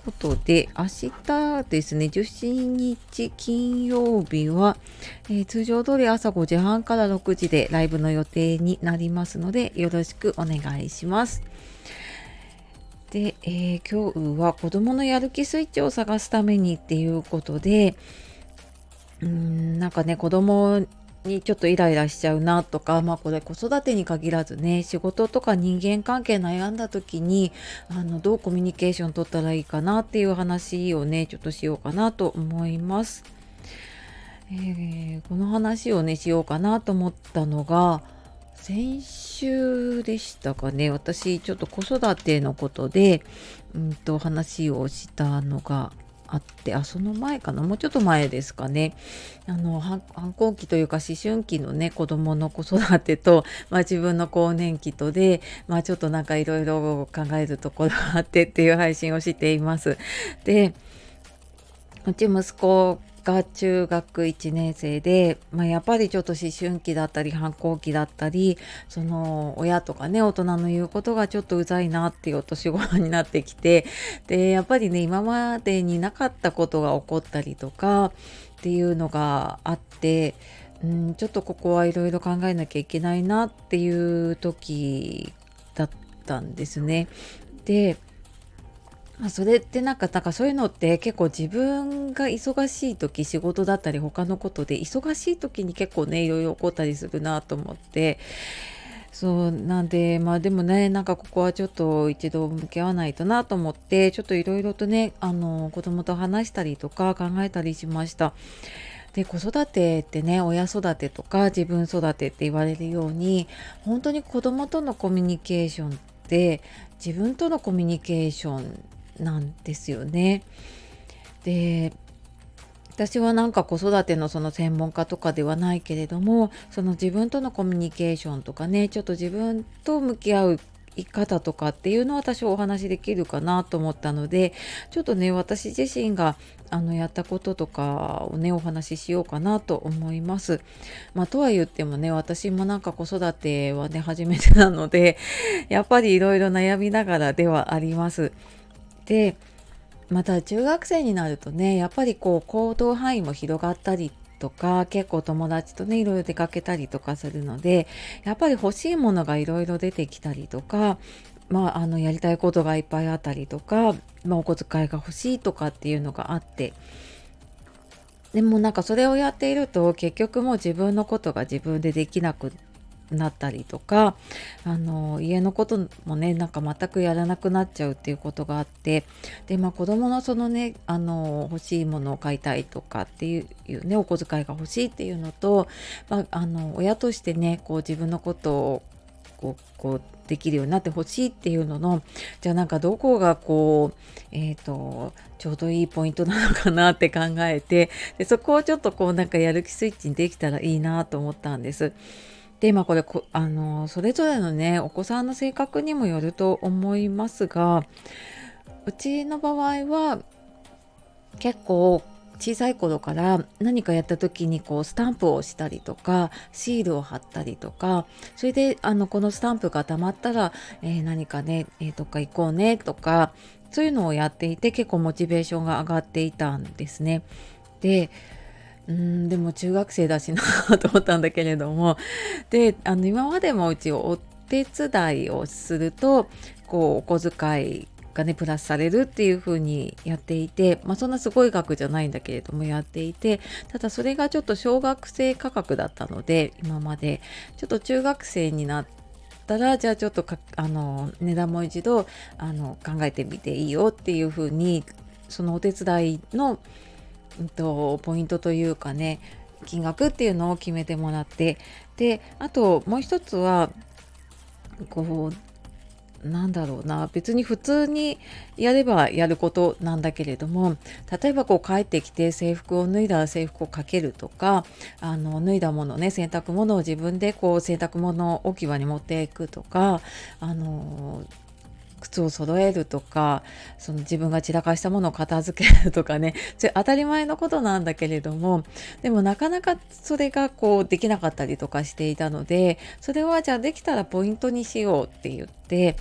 ということで、明日ですね、17日金曜日は、えー、通常通り朝5時半から6時でライブの予定になりますので、よろしくお願いします。で、えー、今日は子供のやる気スイッチを探すためにっていうことで、うーん、なんかね、子供にちょっとイライラしちゃうなとか、まあこれ子育てに限らずね、仕事とか人間関係悩んだ時に、あの、どうコミュニケーション取ったらいいかなっていう話をね、ちょっとしようかなと思います。えー、この話をね、しようかなと思ったのが、先週でしたかね、私ちょっと子育てのことで、うんと話をしたのがあってあその前かな？もうちょっと前ですかねあの反抗期というか思春期のね子供の子育てと、まあ、自分の更年期とで、まあ、ちょっとなんかいろいろ考えるところがあってっていう配信をしています。でうち息子が中学1年生で、まあ、やっぱりちょっと思春期だったり反抗期だったりその親とかね大人の言うことがちょっとうざいなっていうお年頃になってきてでやっぱりね今までになかったことが起こったりとかっていうのがあってうんちょっとここはいろいろ考えなきゃいけないなっていう時だったんですね。でまあ、それってなんかなんかそういうのって結構自分が忙しい時仕事だったり他のことで忙しい時に結構ねいろいろ起こったりするなと思ってそうなんでまあでもねなんかここはちょっと一度向き合わないとなと思ってちょっといろいろとねあの子供と話したりとか考えたりしました。で子育てってね親育てとか自分育てって言われるように本当に子供とのコミュニケーションって自分とのコミュニケーションなんですよね。で私はなんか子育てのその専門家とかではないけれどもその自分とのコミュニケーションとかねちょっと自分と向き合う生き方とかっていうのは私はお話しできるかなと思ったのでちょっとね私自身があのやったこととかをねお話ししようかなと思います。まあ、とは言ってもね私もなんか子育てはね初めてなのでやっぱりいろいろ悩みながらではあります。でまた中学生になるとねやっぱりこう行動範囲も広がったりとか結構友達とねいろいろ出かけたりとかするのでやっぱり欲しいものがいろいろ出てきたりとかまあ、あのやりたいことがいっぱいあったりとか、まあ、お小遣いが欲しいとかっていうのがあってでもなんかそれをやっていると結局もう自分のことが自分でできなくてなったりとかあの家のこともねなんか全くやらなくなっちゃうっていうことがあってでまあ子供のそのねあの欲しいものを買いたいとかっていうねお小遣いが欲しいっていうのと、まあ、あの親としてねこう自分のことをこうこうできるようになってほしいっていうののじゃあなんかどこがこうえっ、ー、とちょうどいいポイントなのかなって考えてでそこをちょっとこうなんかやる気スイッチにできたらいいなと思ったんです。で、まあこれこ、あの、それぞれのね、お子さんの性格にもよると思いますが、うちの場合は結構小さい頃から何かやった時にこうスタンプをしたりとかシールを貼ったりとかそれであのこのスタンプがたまったら、えー、何かね、えー、どっか行こうねとかそういうのをやっていて結構モチベーションが上がっていたんですね。でうんでも中学生だしなと思ったんだけれども。であの今までもうちお手伝いをするとこうお小遣いがねプラスされるっていう風にやっていて、まあ、そんなすごい額じゃないんだけれどもやっていてただそれがちょっと小学生価格だったので今まで。ちょっと中学生になったらじゃあちょっとあの値段も一度あの考えてみていいよっていう風にそのお手伝いのうんと、ポイントというかね金額っていうのを決めてもらってであともう一つはこうなんだろうな別に普通にやればやることなんだけれども例えばこう帰ってきて制服を脱いだら制服をかけるとかあの脱いだものね洗濯物を自分でこう洗濯物置き場に持っていくとかあの靴を揃えるとかその自分が散らかしたものを片付けるとかね。それ当たり前のことなんだけれどもでもなかなかそれがこうできなかったりとかしていたのでそれはじゃあできたらポイントにしようって言って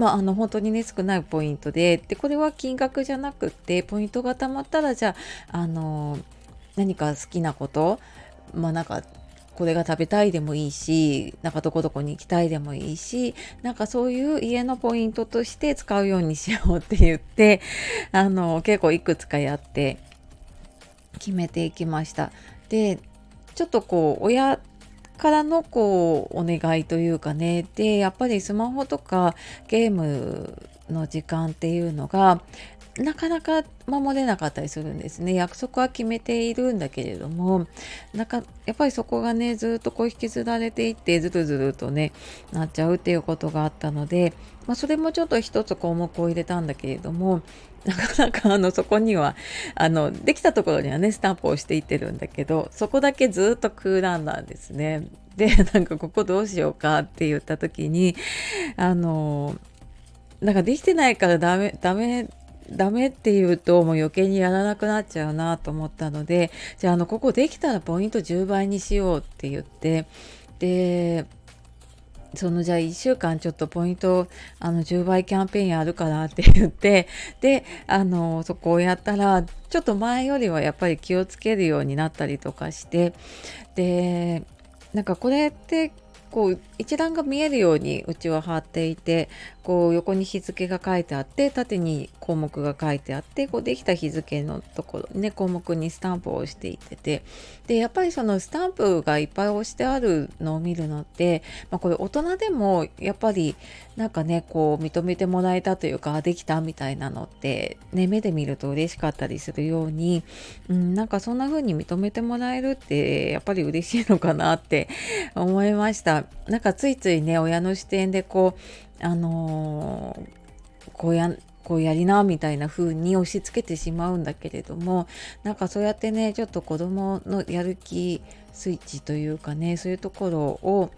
まあ、あの本当にね少ないポイントででこれは金額じゃなくってポイントがたまったらじゃああの何か好きなことまあなんかこれが食べたいでもいいしなんかどこどこに行きたいでもいいしなんかそういう家のポイントとして使うようにしようって言ってあの結構いくつかやって決めていきました。でちょっとこう親からのこうお願いというかねでやっぱりスマホとかゲームの時間っていうのがなかなか守れなかったりするんですね約束は決めているんだけれどもなんかやっぱりそこがねずっとこう引きずられていってずるずるとねなっちゃうっていうことがあったので、まあ、それもちょっと一つ項目を入れたんだけれどもなかなかあのそこにはあのできたところにはねスタンプをしていってるんだけどそこだけずっと空欄なんですね。でなんかここどうしようかって言った時にあのなんかできてないからダメダメダメって言うともう余計にやらなくなっちゃうなと思ったのでじゃああのここできたらポイント10倍にしようって言ってでそのじゃあ1週間ちょっとポイントあの10倍キャンペーンやるからって言ってであのそこをやったらちょっと前よりはやっぱり気をつけるようになったりとかしてでなんかこれってこう一覧が見えるようにうちは貼っていてこう横に日付が書いてあって縦に項目が書いてあってこうできた日付のところね項目にスタンプを押していっててでやっぱりそのスタンプがいっぱい押してあるのを見るのって、まあ、これ大人でもやっぱりなんかねこう認めてもらえたというかできたみたいなのってね目で見ると嬉しかったりするように、うん、なんかそんな風に認めてもらえるってやっぱり嬉しいのかなって思いました。なんかついついね親の視点でこうあのー、こうやこうやりなみたいな風に押し付けてしまうんだけれどもなんかそうやってねちょっと子供のやる気スイッチというかねそういうところを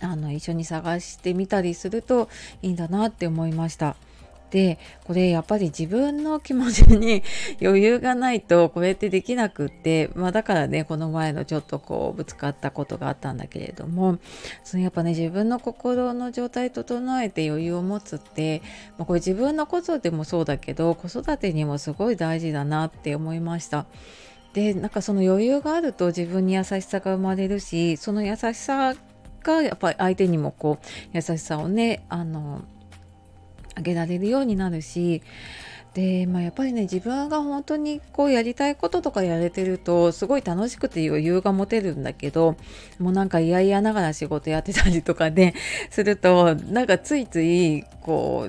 あの一緒に探してみたりするといいんだなって思いました。でこれやっぱり自分の気持ちに 余裕がないとこれってできなくって、まあ、だからねこの前のちょっとこうぶつかったことがあったんだけれどもそのやっぱね自分の心の状態整えて余裕を持つって、まあ、これ自分のことでもそうだけど子育てにもすごい大事だなって思いました。でなんかその余裕があると自分に優しさが生まれるしその優しさがやっぱり相手にもこう優しさをねあのあげられるようになるしで、まあ、やっぱりね自分が本当にこうやりたいこととかやれてるとすごい楽しくて余裕が持てるんだけどもうなんか嫌々ながら仕事やってたりとかねするとなんかついついこ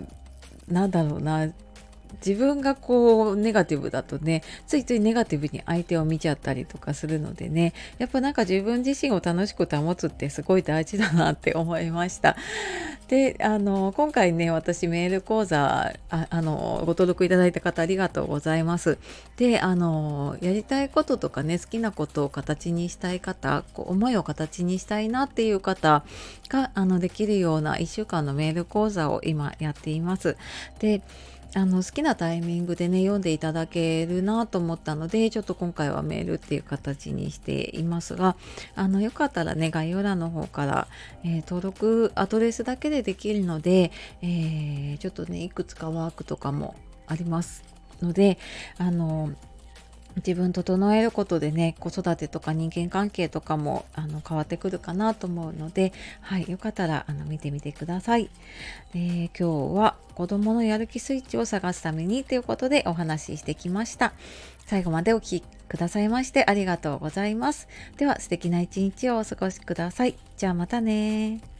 うなんだろうな自分がこうネガティブだとねついついネガティブに相手を見ちゃったりとかするのでねやっぱなんか自分自身を楽しく保つってすごい大事だなって思いました。であの今回ね私メール講座ああのご登録いただいた方ありがとうございます。であのやりたいこととかね好きなことを形にしたい方こう思いを形にしたいなっていう方があのできるような1週間のメール講座を今やっています。であの好きなタイミングでね読んでいただけるなと思ったのでちょっと今回はメールっていう形にしていますがあのよかったらね概要欄の方から、えー、登録アドレスだけでできるので、えー、ちょっとねいくつかワークとかもありますのであの自分整えることでね子育てとか人間関係とかもあの変わってくるかなと思うので、はい、よかったらあの見てみてください。で今日は子供のやる気スイッチを探すためにということでお話ししてきました。最後までお聴きくださいましてありがとうございます。では素敵な一日をお過ごしください。じゃあまたね